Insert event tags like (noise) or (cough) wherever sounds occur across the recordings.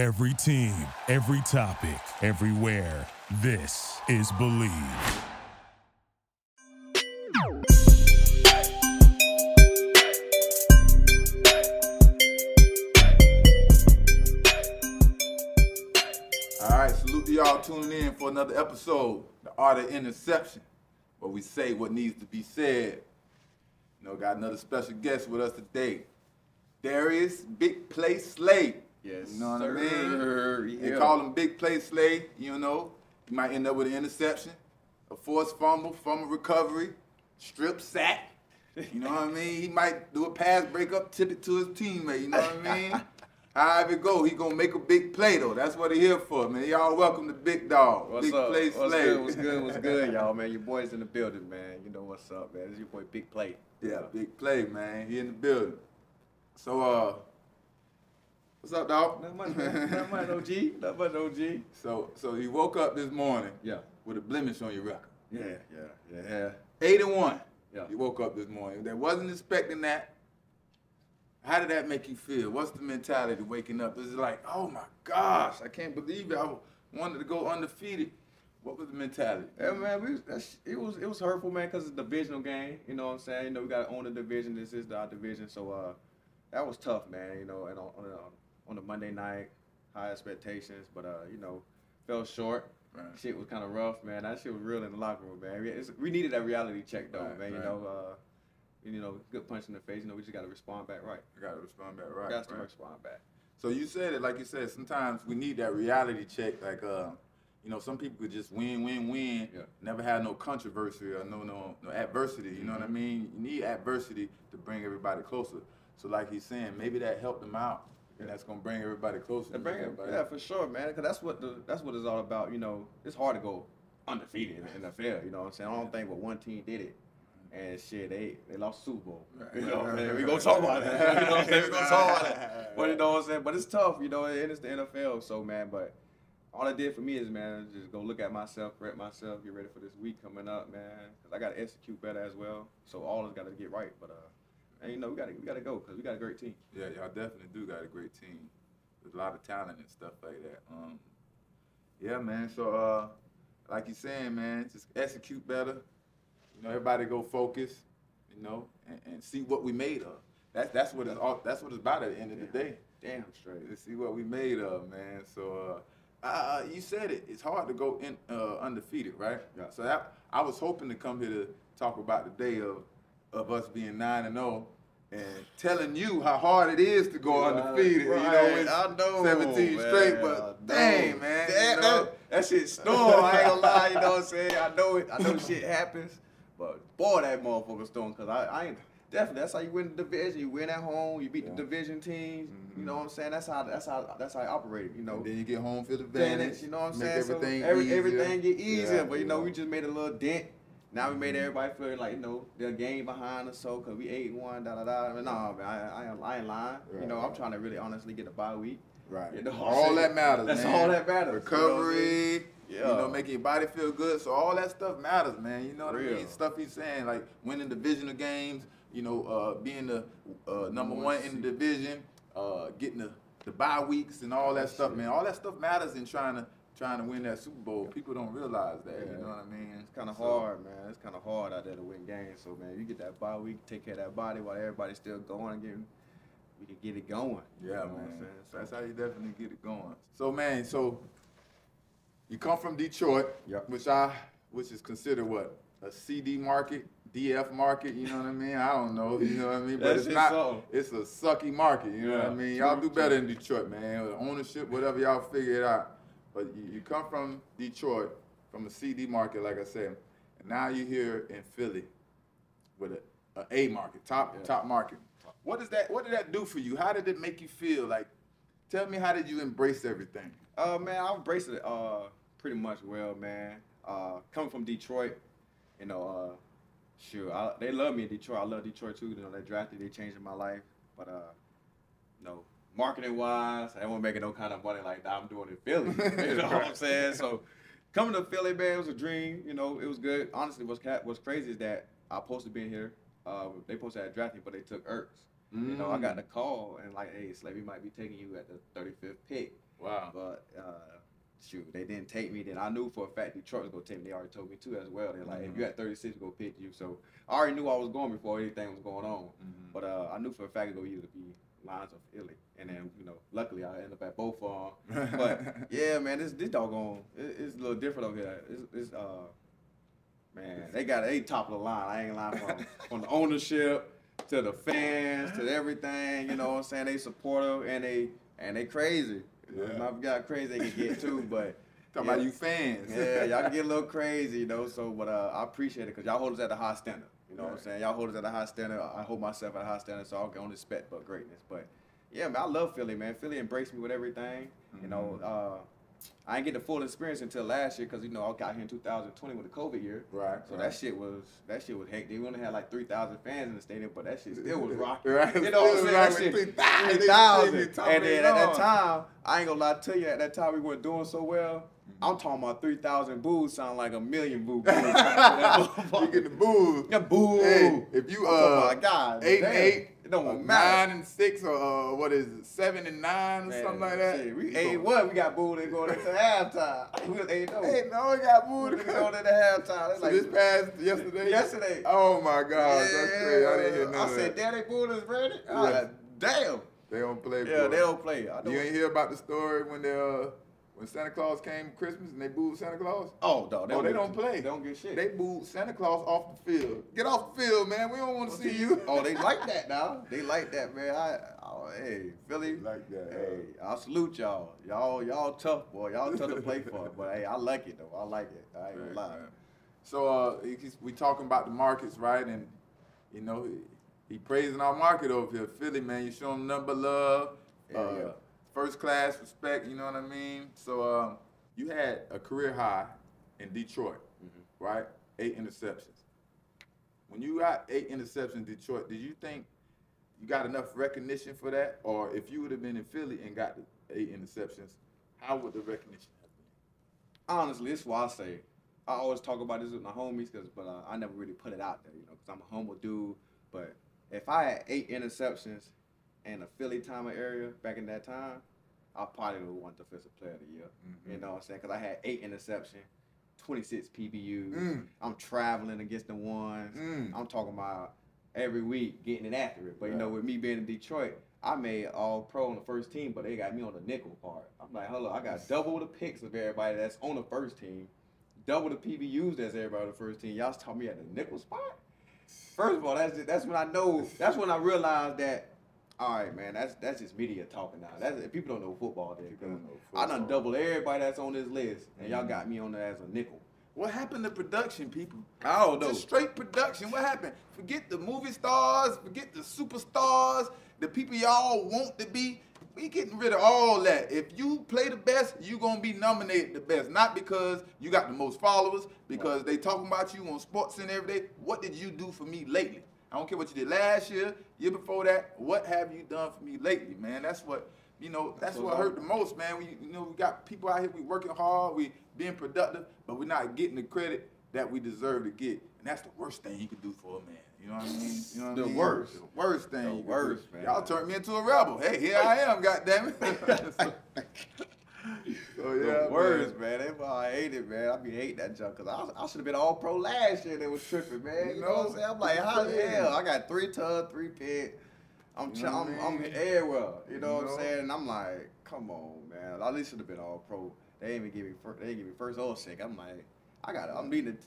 Every team, every topic, everywhere. This is Bleav. All right, salute to y'all tuning in for another episode, The Art of Interception, where we say what needs to be said. You know, got another special guest with us today, Darius Big Play Slay. Yes, you know what I sir. mean. They call him Big Play Slay. You know, he might end up with an interception, a forced fumble, fumble recovery, strip sack. You know what I mean? He might do a pass breakup, tip it to his teammate. You know what I mean? (laughs) However it go, he gonna make a big play though. That's what he here for, man. Y'all welcome to Big Dog. What's big up? play what's Slay. good? What's good? What's good, (laughs) y'all, man? Your boy's in the building, man. You know what's up, man. It's your boy Big Play. Yeah, big play, man. He in the building. So uh what's up, dog? Not much, man. Not much, OG. Not much, OG. So so he woke up this morning Yeah. with a blemish on your record. Yeah, yeah, yeah. Eight and one. Yeah. You woke up this morning. They wasn't expecting that. How did that make you feel? What's the mentality waking up? This is it like, oh my gosh, I can't believe it. I wanted to go undefeated. What was the mentality? Yeah, man, we, that's, it was it was hurtful, man, because it's a divisional game. You know what I'm saying? You know, we got to own the division. This is our division, so uh, that was tough, man. You know, and on on, a, on a Monday night, high expectations, but uh, you know, fell short. Right. Shit was kind of rough, man. That shit was real in the locker room, man. It's, we needed that reality check, though, Right, man. right. You know, uh, you know, good punch in the face. You know, we just got to respond back right. I gotta respond back right. got to respond back. So you said it like you said. Sometimes we need that reality check. Like, uh, you know, some people could just win, win, win. Yeah. Never had no controversy or no, no, no adversity. You know what I Mm-hmm. mean? You need adversity to bring everybody closer. So, like he's saying, maybe that helped him out, and that's gonna bring everybody closer. To bring everybody. yeah, for sure, man. Because that's what the that's what it's all about. You know, it's hard to go undefeated in the NFL. You know what I'm saying? I don't think but one team did it. And shit, they they lost Super Bowl. You know what I'm saying? We gonna (laughs) talk about that. (laughs) You know what I'm saying? We gonna talk about that. But you know what I'm saying? But it's tough, you know, and it's the NFL. So man, but all I did for me is man, just go look at myself, prep myself, get ready for this week coming up, man. Cause I gotta execute better as well. So all is gotta get right. But uh, and you know we gotta we gotta go because we got a great team. Yeah, y'all definitely do got a great team. There's a lot of talent and stuff like that. Um, yeah, man. So, uh, like you're saying, man, just execute better. You know, everybody go focus. You know, and, and see what we made of. That's that's what it's all. That's what it's about at the end of the day. Damn straight. To see what we made of, man. So, uh, uh, you said it. It's hard to go in uh, undefeated, right? Yeah. So that, I was hoping to come here to talk about the day of of us being nine and zero. And telling you how hard it is to go Right, undefeated, you know, right. I know, 17 man. straight, but dang, man, That, you know? that, that shit storm. I ain't gonna lie, you know what I'm saying? I know it. I know shit happens, but boy, that motherfucker storm. Cause I, I ain't definitely. That's how you win the division. You win at home. You beat Yeah. the division teams. You know mm-hmm. what I'm saying? That's how. That's how. That's how I operate. You know. And then you get home field advantage, advantage. You know what I'm saying? Everything so every, easier. everything get easier, Yeah, but you know we just made a little dent. Now we made everybody feel like you know the game behind us, so cause we eight and one, da da da. No, man, I, I, ain't- I ain't lying. Right, you know, I'm trying to really honestly get a bye week. Right. You know all that matters. That's man. all that matters. Recovery. You You know what I'm know, making your body feel good. So all that stuff matters, man. You know what I mean? Stuff he's saying, like winning divisional games. You know, uh, being the uh, number one in the division, uh, getting the the bye weeks and all that stuff, man. All that stuff matters in trying to trying to win that Super Bowl. People don't realize that. You know what I mean? It's kind of So- hard, man. It's kind of hard out there to win games. So man, you get that bye week, take care of that body while everybody's still going and getting, we can get it going. Yeah, You know what man. I'm saying? So- That's how you definitely get it going. So, man, so you come from Detroit, Yep. which I, which is considered what a CD market, DF market. You know what I mean? I don't know. You know what I mean? But it's not. so. It's a sucky market. You know what I mean? Y'all do better in Detroit, man. Ownership, whatever y'all figure it out. But you, you come from Detroit, from a CD market, like I said, and now you're here in Philly with a, a A market, top Yeah. top market. What does that what did that do for you? How did it make you feel? Like tell me how did you embrace everything? Uh, man, I embraced it uh pretty much well, man. Uh, coming from Detroit, you know, uh, sure, I, they love me in Detroit. I love Detroit too. You know, they drafted, they changed my life. But uh, know, marketing wise, I wasn't making no kind of money like that I'm doing in Philly. (laughs) you know what I'm saying? So coming to Philly, man, it was a dream. You know, it was good. Honestly, what's ca- what's crazy is that I supposed to be here. Uh, they supposed to have drafted but they took Ertz. You know, I got the call and like, hey, Slavy might be taking you at the 35th pick. Wow. But uh, shoot, they didn't take me. Then I knew for a fact Detroit was gonna take me. They already told me too as well. They're like, if Mm-hmm. you at 36, we're gonna pick you. So I already knew I was going before anything was going on. Mm-hmm. But uh, I knew for a fact it was gonna either be Lions of Philly. And then you know, luckily I end up at both of them. (laughs) But yeah, man, this this doggone it, it's a little different over here. It's, it's uh, man, they got they top of the line. I ain't lying from (laughs) from the ownership to the fans to everything. You know what I'm saying? They supportive and they and they crazy. Yeah. Forgot how crazy they can get too, but. (laughs) Talking yeah. about you fans. Yeah, y'all can get a little crazy, you know. So, but uh, I appreciate it because y'all hold us at a high standard. You know what I'm saying? Y'all hold us at a high standard. I hold myself at a high standard, so I only expect but greatness. But yeah, man, I love Philly, man. Philly embraced me with everything. You know, Mm-hmm. uh, I didn't get the full experience until last year because you know I got here in 2020 with the COVID year. Right, So right. that shit was that shit was hectic. We only had like 3,000 fans in the stadium, but that shit still was (laughs) rocking. Right, You know what I'm saying? That rocking. shit 3,000. 3,000. And then at that time, I ain't gonna lie to you. At that time, we weren't doing so well. I'm talking about 3,000 boos sound like a million boos. (laughs) you get the boo. Yeah, boo. Hey, if you uh about, God eight damn, and eight, it don't uh, matter. nine and six, or uh, what is it, seven and nine, or Man, something like that. shit, we eight one. We got booed and going into halftime. (laughs) We was eight oh. Hey, no, we got booed. was going into halftime. That's So like this past yesterday. yesterday. Oh my God, that's crazy. I didn't hear none I of said, that. Daddy booed us ready. I Yeah. like, Damn. They don't play. Yeah, for they don't play. I know. You ain't hear about the story when they uh when Santa Claus came Christmas and they booed Santa Claus? Oh, no, oh, they don't play. They don't get shit. They booed Santa Claus off the field. Get off the field, man. We don't want to see you. oh, they like that now. They like that, man. I, oh, hey, Philly. Like that, Hey, I salute y'all. Y'all, y'all tough, boy. Y'all tough to play for. But hey, I like it though. I like it. I ain't gonna lie. right. So uh, we talking about the markets, right? And you know, he, he praising our market over here, Philly, man. You show him number love, Yeah, uh, yeah. First class respect. You know what I mean? So um, you had a career high in Detroit, Mm-hmm. right? Eight interceptions. When you got eight interceptions in Detroit, did you think you got enough recognition for that, or if you would have been in Philly and got the eight interceptions, how would the recognition have been? Honestly, this is why I say I always talk about this with my homies, cause but uh, I never really put it out there, you know, cause I'm a humble dude. But if I had eight interceptions in the Philly time area back in that time, I probably would won defensive player of the year. You know what I'm saying? Cause I had eight interceptions, 26 PBUs. Mm. I'm traveling against the ones. Mm. I'm talking about every week getting it after it. But you know, with me being in Detroit, I made all pro on the first team, but they got me on the nickel part. I'm like, hello, I got double the picks of everybody that's on the first team, double the PBUs that's everybody on the first team. Y'all taught me at the nickel spot. First of all, that's just, that's when I know. That's when I realized that. All right, man, that's that's just media talking now. That's people don't know football. There, People don't know I done double everybody that's on this list, and y'all Mhm. got me on there as a nickel. What happened to production, people? I don't know. Just straight production. What happened? Forget the movie stars, forget the superstars, the people y'all want to be. We getting rid of all that. If you play the best, you gonna be nominated the best. Not because you got the most followers, because they talking about you on sports and every day. What did you do for me lately? I don't care what you did last year, year before that. What have you done for me lately, man? That's what you know. That's, That's what hurt the most, man. We you know we got people out here. We working hard. We being productive, but we're not getting the credit that we deserve to get. And that's the worst thing you could do for a man. You know what I mean? You know what I The mean? worst. The worst thing. The you could do. worst, man. Y'all turned me into a rebel. Hey, here I am. God damn it. Oh, so, so, yeah, the worst, man. Why I hate it, man. I be hating that junk because I, I should have been all pro last year. They was tripping, man. You know what I'm saying? I'm like, how the hell? I got three ton, three pit. I'm, You ch- know I'm, I'm everywhere. You know You what know? I'm saying? And I'm like, come on, man. I at least should have been all pro. They didn't even give me first. They didn't give me first or second. I'm like, I got. I'm leading the,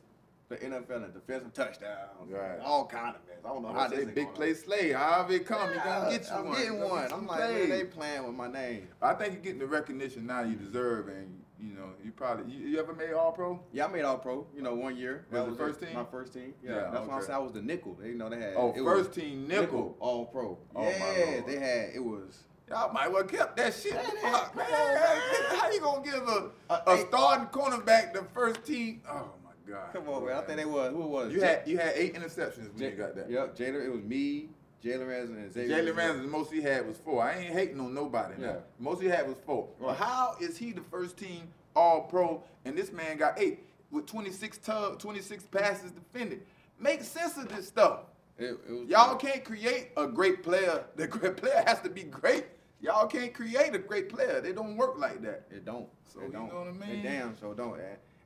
the NFL and defensive touchdowns, Right. all kind of mess. I don't know how I this big play on. slay. However it come, you gonna get you I'm one. getting one. I'm like, man, they playing with my name. I think you're getting the recognition now you deserve, and you know you probably you, you ever made All Pro? Yeah, I made all pro. You know, one year. Was That it first team? My first team. Yeah, Yeah, that's why I okay. said I was the nickel. They, you know, they had. Oh, it first was team nickel. all pro. Oh, my yeah, they had. It was. Y'all might well kept that shit. Man, Fuck, man, man. How you gonna give a, Uh, a starting cornerback the first team? Oh God. Come on, man. I think they was. Who it was? You Ja- had you had eight interceptions when Ja- you got that. Yep, Jalen. It was me, Jalen Ramsey, and Xavier. Jalen Ramsey, the most he had was four. I ain't hating on nobody. now. Yeah. The most he had was four. But how is he the first team All Pro and this man got eight with 26 tug, 26 passes defended? Make sense of this stuff. It, it was Y'all can't create a great player. (laughs) The great player has to be great. y'all can't create a great player. They don't work like that. It don't. So, it you don't. know what I mean? It damn so don't.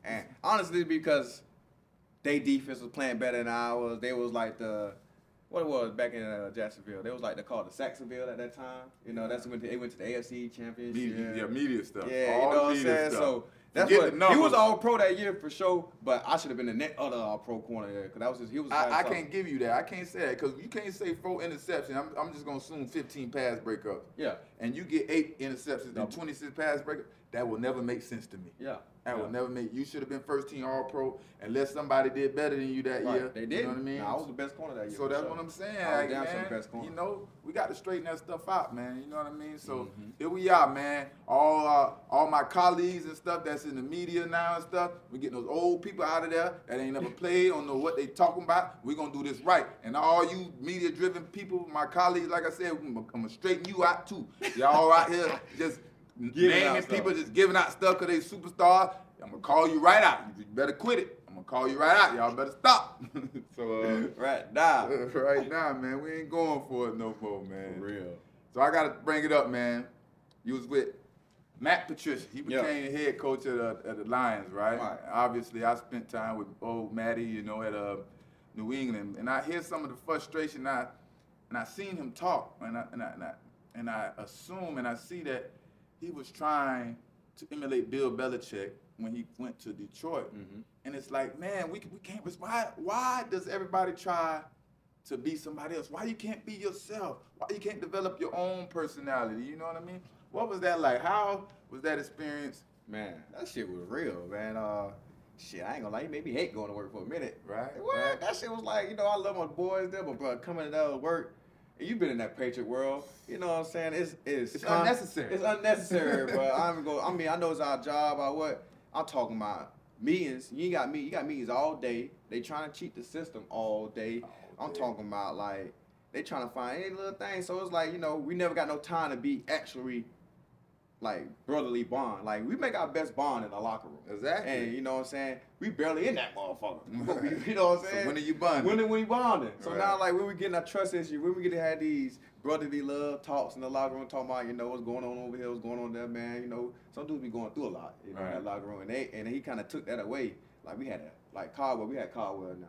And honestly, because they defense was playing better than ours. They was like the what it was back in uh, Jacksonville. They was like they called the Sacksonville at that time. You know, that's when they went to the AFC Championship. Media, yeah, media stuff. Yeah, All you know what I'm saying. stuff. So that's Forget what he was all pro that year for sure. But I should have been the net other all pro corner there because that was just he was. I, I can't give you that. I can't say that because you can't say four interceptions. I'm, I'm just gonna assume 15 pass breakups. Yeah, And you get eight interceptions and 26 pass breakups. That will never make sense to me. yeah. That yeah. will never make. You should have been first team All Pro unless somebody did better than you that Right, year. They did. You know what I mean? Nah, I was the best corner that year. So that's sure. what I'm saying. I was like, man, the best corner. you know, we got to straighten that stuff out, man. You know what I mean? So Mhm. here we are, man. All uh, all my colleagues and stuff that's in the media now and stuff. we're getting those old people out of there that ain't never (laughs) played, don't know what they talking about. We're gonna do this right. And all you media driven people, my colleagues, like I said, I'm gonna straighten you out too. Y'all out here just naming people, just giving out stuff because they superstars. I'm gonna call you right out. You better quit it. I'm gonna call you right out. Y'all better stop. (laughs) so uh, (laughs) Right now. (laughs) right now, man, we ain't going for it no more, man. For real. So I gotta bring it up, man. You was with Matt Patricia. He Yeah. became the head coach at, uh, at the Lions, right? Right. Obviously, I spent time with old Matty, you know, at uh, New England, and I hear some of the frustration. I and I seen him talk, and I and I, and I and I assume and I see that he was trying to emulate Bill Belichick when he went to Detroit. Mhm. And it's like, man, we, we can't. Why why does everybody try to be somebody else? Why you can't be yourself? Why you can't develop your own personality? You know what I mean? What was that like? How was that experience? Man, that shit was real, man. Uh, shit, I ain't gonna lie, it made me hate going to work for a minute. Right, What? right. That shit was like, you know, I love my boys there, but bro, coming out of work, you've been in that Patriot world, you know what I'm saying? It's it's, It's con- unnecessary. It's unnecessary, but (laughs) I'm go. I mean, I know it's our job. I what? I'm talking about meetings. You ain't got me. You got meetings all day. They trying to cheat the system all day. All I'm day. talking about like they trying to find any little thing. So it's like you know we never got no time to be actually like brotherly bond. Like we make our best bond in the locker room. Exactly. And you know what I'm saying? We barely in that motherfucker. (laughs) Right. you know what I'm So saying? when are you bonding? When are we bonding? So Right. now like when we getting our trust issue, when we get to have these brotherly love talks in the locker room, talking about you know what's going on over here, what's going on there, man. You know some dudes be going through a lot you know, in Right. that locker room, and they and he kind of took that away. Like we had a like Caldwell, we had Caldwell now.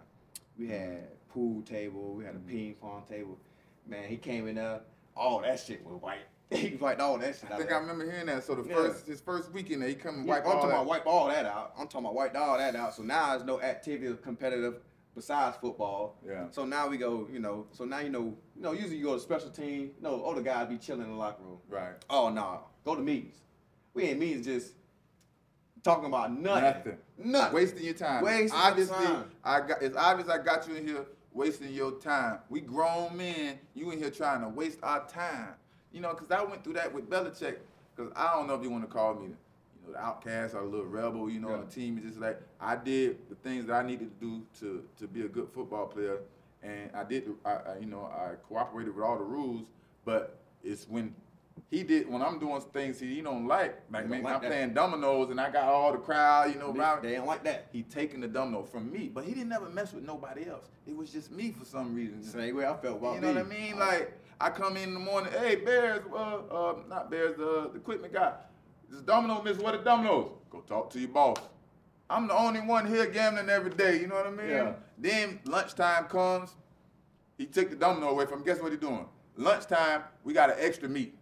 We had pool table, we had a mm-hmm. ping pong table. Man, he came in there, all that shit was white. (laughs) he wiped all that shit I think there. I remember hearing that. So the Yeah. first his first weekend, he come and Yeah, wipe I'm all talking that. about wipe all that out. I'm talking about wipe all that out. So now there's no activity of competitive besides football. Yeah. So now we go, you know. So now you know, you know. Usually you go to special team. You know, the guys be chilling in the locker room. Right. Oh no, go to meetings. We ain't meetings just talking about nothing. Nothing. Nothing. Wasting your time. Wasting your Obviously, time. I got. It's obvious I got you in here wasting your time. We grown men. You in here trying to waste our time. You know, because I went through that with Belichick. Because I don't know if you want to call me, you know, the outcast or a little rebel. You know, on the team. It's just like I did the things that I needed to do to to be a good football player, and I did. I, I you know I cooperated with all the rules, but it's when. He did when I'm doing things he, he don't like. Like, don't man, like I'm that. playing dominoes and I got all the crowd, you know, They, around. they ain't like that. He taking the domino from me, but he didn't ever mess with nobody else. It was just me for some reason. Same way I felt about you know what I mean? Like I come in in the morning, hey Bears, uh, uh not Bears, uh, the equipment guy. This domino miss what are dominoes? Go talk to your boss. I'm the only one here gambling every day. You know what I mean? Yeah. Then lunchtime comes, he took the domino away from. him. Guess what he doing? Lunchtime, we got an extra meeting.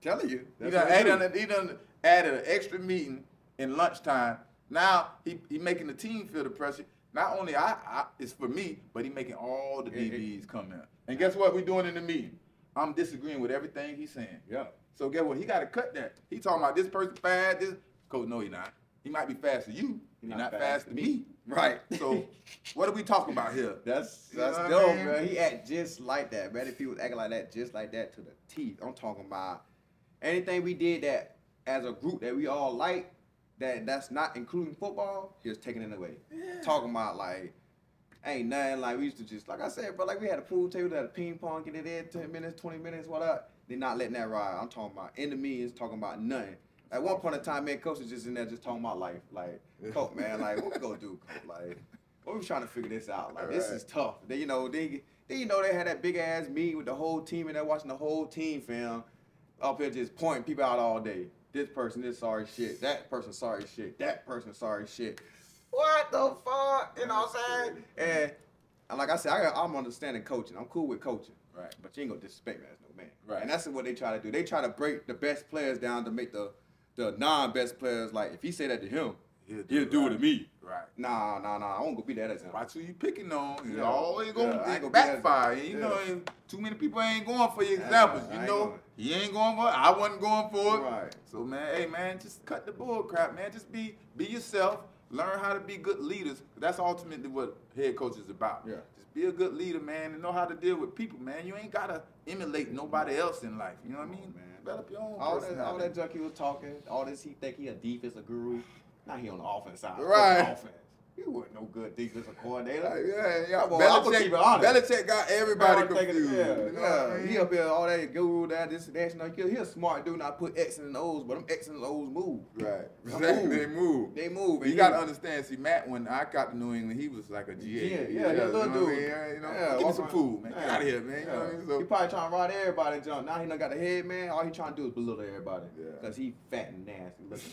telling you. He done, he, do. done, he done added an extra meeting in lunchtime. Now he, he making the team feel the pressure. Not only I, I it's for me, but he making all the DBs come in. And guess what we doing in the meeting? I'm disagreeing with everything he's saying. Yeah. So guess what? He got to cut that. He talking about this person fast. This coach, no, he not. He might be fast to you. He not, fast, to me. Right. (laughs) So what are we talking about here? That's You know that's what I dope, mean? man. He act just like that, man. If he was acting like that, just like that to the teeth. I'm talking about anything we did that as a group that we all like, that that's not including football, he was taking it away. Talking about like ain't nothing like we used to just like I said, bro, like we had a pool table, had a ping pong, get it in 10 minutes, 20 minutes, what up. They're not letting that ride. I'm talking about enemies, talking about nothing. At one point in time, man, coach was just in there just talking about life. Like, (laughs) coach, man, like, what we gonna do, coach? Like, what we trying to figure this out? Like, this Right. is tough. They, you know, they, they, you know, they had that big ass meeting with the whole team and they're watching the whole team film. up here just pointing people out all day. This person this sorry shit. That person sorry shit. That person sorry shit. What the fuck? You know what I'm saying? And, and like I said, I, I'm understanding coaching. I'm cool with coaching. Right. But you ain't gonna disrespect me as no man. Right. And that's what they try to do. They try to break the best players down to make the the non-best players like if he say that to him, He'll he'll do do, it to me. Right. Nah, nah, nah. I won't go be that example. Watch who you picking on. It's Yeah. always gonna ain't gonna backfire. You yeah. know, too many people ain't going for your examples. You know, gonna- he ain't going for it. I wasn't going for it. Right. So man, hey man, just cut the bull crap, man. Just be be yourself. Learn how to be good leaders. That's ultimately what head coach is about. Yeah. Just be a good leader, man, and know how to deal with people, man. You ain't gotta emulate nobody else in life. You know what I mean? man. Develop your own All that, all that junk he was talking, all this he think he a defensive guru. Now he on the offense side. Right. Offense. You wasn't no good defensive coordinator. Yeah, yeah. Come on, I'ma keep it Belichick. Belichick got everybody thinking- confused. Yeah, you know yeah. I mean? He up here all oh, that guru that this and that. Know, he, he a smart dude. Not put X and O's, but them X and O's move. Right. Exactly. move. They move. They move. You gotta understand. See, Matt, when I got to New England, he was like a GA. Yeah, yeah, you yeah, little what I dude. mean? Yeah, You know, Yeah, give me some food, man. Get out of here, man. You know what I mean? So, he probably trying to ride everybody jump. Now he done got the head man. All he trying to do is belittle everybody. Yeah. Cause he fat and nasty looking.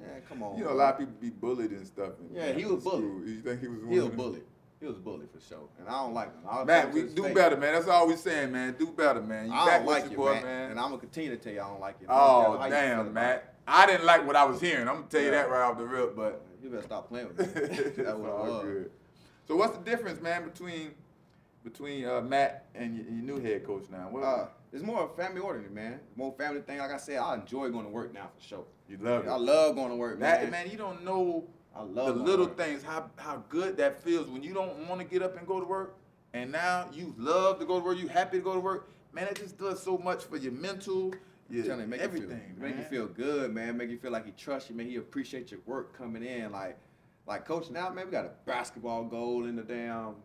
Yeah, come on. you know, a lot of people be bullied and stuff. Yeah, he was bullied. School. You think he was? He was bullied. He was bullied for sure, and I don't like him. I'll Matt, we do face. better, man. That's all we saying, man. Do better, man. You I don't like you, boy, Matt, man. and I'm gonna continue to tell you I don't like you. oh, damn, Matt. I didn't like what I was hearing. I'm gonna tell you that right off the rip, but? You better stop playing with me. (laughs) That's what all good. So what's the difference, man, between between uh, Matt and your, your new head coach now? What, Uh, it's more a family oriented, man. More family thing. Like I said, I enjoy going to work now for sure. you love it. I love going to work, man. man, you don't know I love the little work. things, how how good that feels when you don't want to get up and go to work, and now you love to go to work, you happy to go to work. Man, it just does so much for your mental, you, make everything, you feel, man. make you feel good, man. Make you feel like he trusts you, man. He appreciate your work coming in, like, like coach. Now, man, we got a basketball goal in the damn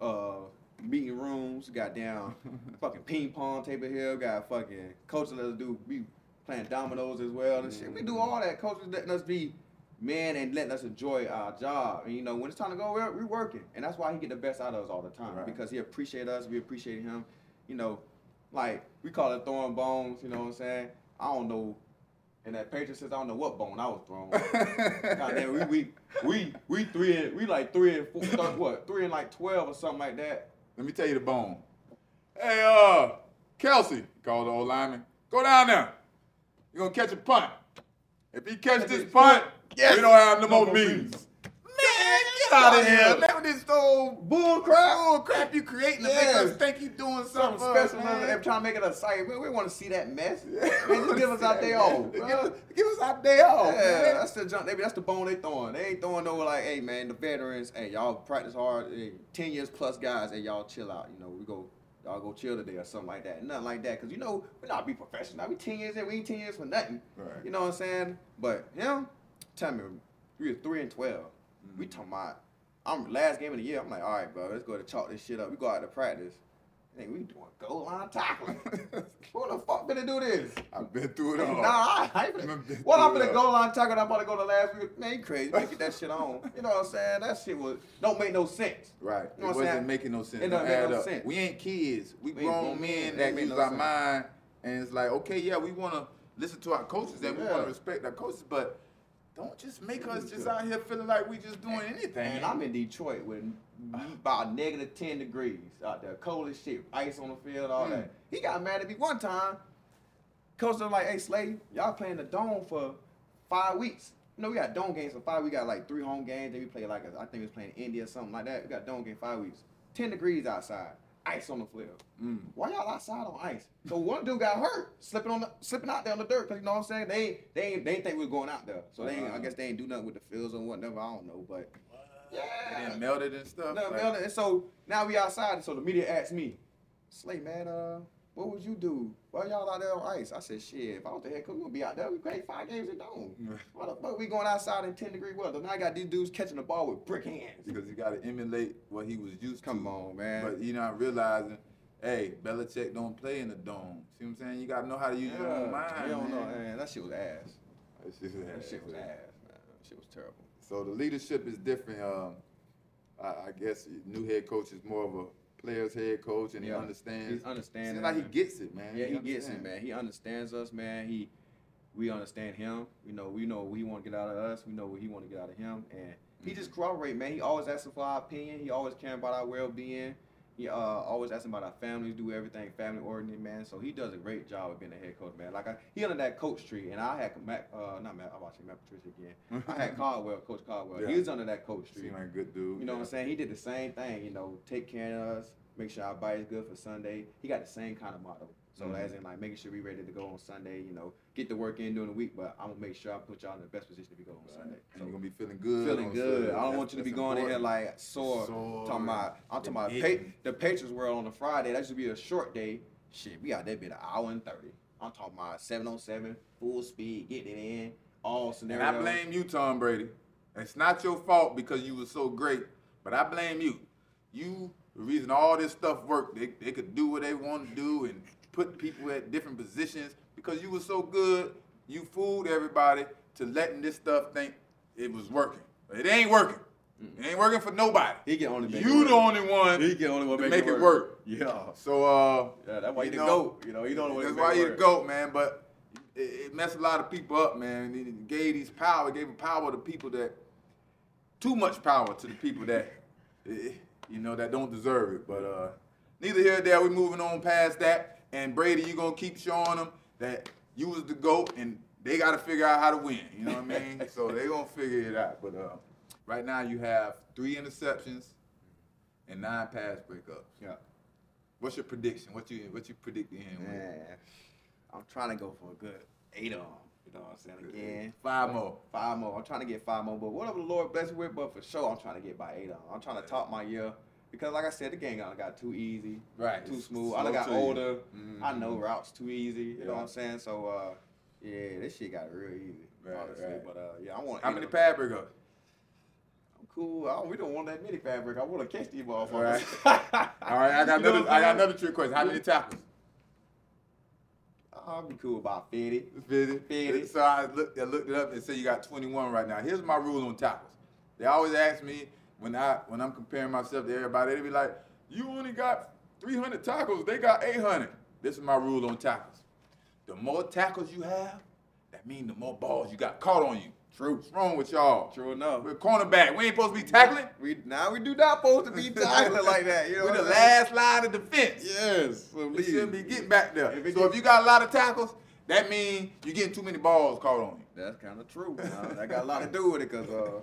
uh, meeting rooms. Got down (laughs) fucking ping pong table here. Got fucking coach let us do. We playing dominoes as well and shit. We do all that. Coach is letting us be men and letting us enjoy our job. And you know, when it's time to go, we're, we're working, and that's why he get the best out of us all the time Right. because he appreciate us. We appreciate him. You know, like we call it throwing bones. You know what I'm saying? I don't know. And that Patriots, I don't know what bone I was throwing. (laughs) Goddamn, we, we we we three and we like three and four, what three and like twelve or something like that. Let me tell you the bone. Hey, uh, Kelsey, called the old lineman. Go down there. You're gonna catch a punt. If he catch this punt, Yes. we don't have no, more more meetings. Out of here. Yeah. Was this old Bull crap. bull crap you creating to make us think you doing Something something, special, man. Every time to make it a site. Man, we want to see that mess. Yeah, Man, just give us our day off. Give us, give us our day off, Yeah, man. that's the junk. Maybe that's the bone they throwing. They ain't throwing no like, hey man, the veterans, hey y'all practice hard. Hey, Ten years plus guys, hey y'all chill out. You know, we go, y'all go chill today or something like that. Nothing like that, cause you know we not be professional. We ten years in, we ain't ten years for nothing. Right. You know what I'm saying? But him, tell me, we was three and 12 We mm-hmm. talking about. I'm last game of the year. I'm like, all right, bro, let's go to chalk this shit up. We go out to practice. Hey, we doing goal line tackling. (laughs) Who the fuck finna do this? I've been through it all. Nah, I ain't finna. been What I'm through it finna all. goal line tackle? I'm about to go to last week. Man, you crazy? Man, get that shit on. You know what I'm saying? That shit was don't make no sense. Right. You know it what I'm wasn't saying? making no sense. It Don't make no up. sense. We ain't kids. We We grown men that make use no our sense. mind. And it's like, okay, yeah, we want to listen to our coaches and we want to respect our coaches, but don't just make us just out here feeling like we just doing anything. And I'm in Detroit with about negative 10 degrees out there. Cold as shit. Ice on the field, all Mm. that. He got mad at me one time. Coach was like, hey, Slade, y'all playing the dome for five weeks. You know, we got dome games for five. We got like three home games. Then we play like, a, I think we was playing Indy or something like that. We got dome game five weeks. 10 degrees outside. Ice on the field. Mm. Why y'all outside on ice? So one dude got hurt, slipping on the slipping out there on the dirt, cause you know what I'm saying? They they they think we was going out there. So they I Uh-huh. guess they ain't do nothing with the fields or whatever. I don't know, but It yeah. melted and stuff. No, like- man, and so now we outside, and so the media asked me, Slay, man, uh, what would you do? Why y'all out there on ice? I said, shit, if I was the head coach, we would be out there. We play five games in dome. (laughs) Why the fuck we going outside in 10 degree weather? Now I got these dudes catching the ball with brick hands. because you got to emulate what he was used to. Come on, man. But you're not realizing, hey, Belichick don't play in the dome. See what I'm saying? You got to know how to use your own mind. you don't know, man. That shit was ass. That shit was That ass, shit was man. ass, man. That shit was terrible. So the leadership is different. Um, I, I guess new head coach is more of a players head coach and he Yeah. understands. He understands Seems it, like he gets it, man. Yeah, he gets it, man. He understands us, man. He, we understand him. You know, we know what he want to get out of us. We know what he want to get out of him, and he Mm-hmm. just corroborate, man. He always asking for our opinion. He always caring about our well being. He uh, always asking about our families, do everything family oriented, man. So he does a great job of being a head coach, man. Like I, he under that coach tree, and I had Matt, uh, not Matt, I'm watching Matt Patricia again. I had (laughs) Caldwell, Coach Caldwell. Yeah. He was under that coach tree. Seems like a good dude. You know what I'm saying? He did the same thing, you know, take care of us, make sure our body's good for Sunday. He got the same kind of motto. So Mhm. as in like making sure we ready to go on Sunday, you know, get the work in during the week, but I'm gonna make sure I put y'all in the best position to be going on Sunday. And So you're gonna be feeling good. feeling good. Sunday. I don't That's- want you to be going in like sore. Sore. Talking about I'm talking about pa- the Patriots were on a Friday. That should be a short day. Shit, we out there been an hour and thirty. I'm talking about seven on seven, full speed, getting it in, all scenarios. And. I blame you, Tom Brady. It's not your fault because you were so great, but I blame you. You the reason all this stuff worked. They, they could do what they want to do and put people at different positions because you were so good. You fooled everybody to letting this stuff think it was working. But it ain't working. It ain't working for nobody. He can only make it you work. the only one He can only one make, make it work. Yeah. So uh, Yeah, that's why you the know, goat. You know, you don't That's why you the goat, man. But it, it messed a lot of people up, man. It gave these power, it gave a power to people that too much power to the people that (laughs) eh, you know that don't deserve it. But uh, neither here nor there. We moving on past that. And Brady, you gonna keep showing them that you was the goat, and they got to figure out how to win. You know what I mean? so they gonna figure it out. But uh, right now you have three interceptions and nine pass breakups. Yeah. What's your prediction? What you what you predict the end with? I'm trying to go for a good eight on. 'em, You know what I'm saying? Again, Five more. five more. I'm trying to get five more, but whatever the Lord bless me with, but for sure, I'm trying to get by eight on. I'm trying to top my year because, like I said, the game got, got too easy, Right. too smooth. I got older. Mhm. I know routes too easy. You know what I'm saying? So, uh, yeah, this shit got real easy. Right, honestly. right. But uh, yeah, I want. How many pad? I'm cool. Don't, we don't want that many fabric. I want to catch these All motherfuckers. right. (laughs) All right, I got You another. I got another trick question. How many tackles? I'll be cool about 50. Fifty. Fifty. So I looked, I looked it up and said you got 21 right now. Here's my rule on tackles. They always ask me when I when I'm comparing myself to everybody. They be like, "You only got 300 tackles. They got 800." This is my rule on tackles. The more tackles you have, that means the more balls you got caught on you. True. What's wrong with y'all? True enough. We're cornerback. We ain't supposed to be tackling. We now we do not supposed to be (laughs) tackling like that. You know, We're the last line of defense. Yes. So We shouldn't be getting back there. If so if you got a lot of tackles, that means you're getting too many balls caught on you. That's kind of true. that got a lot to do with it, cause uh,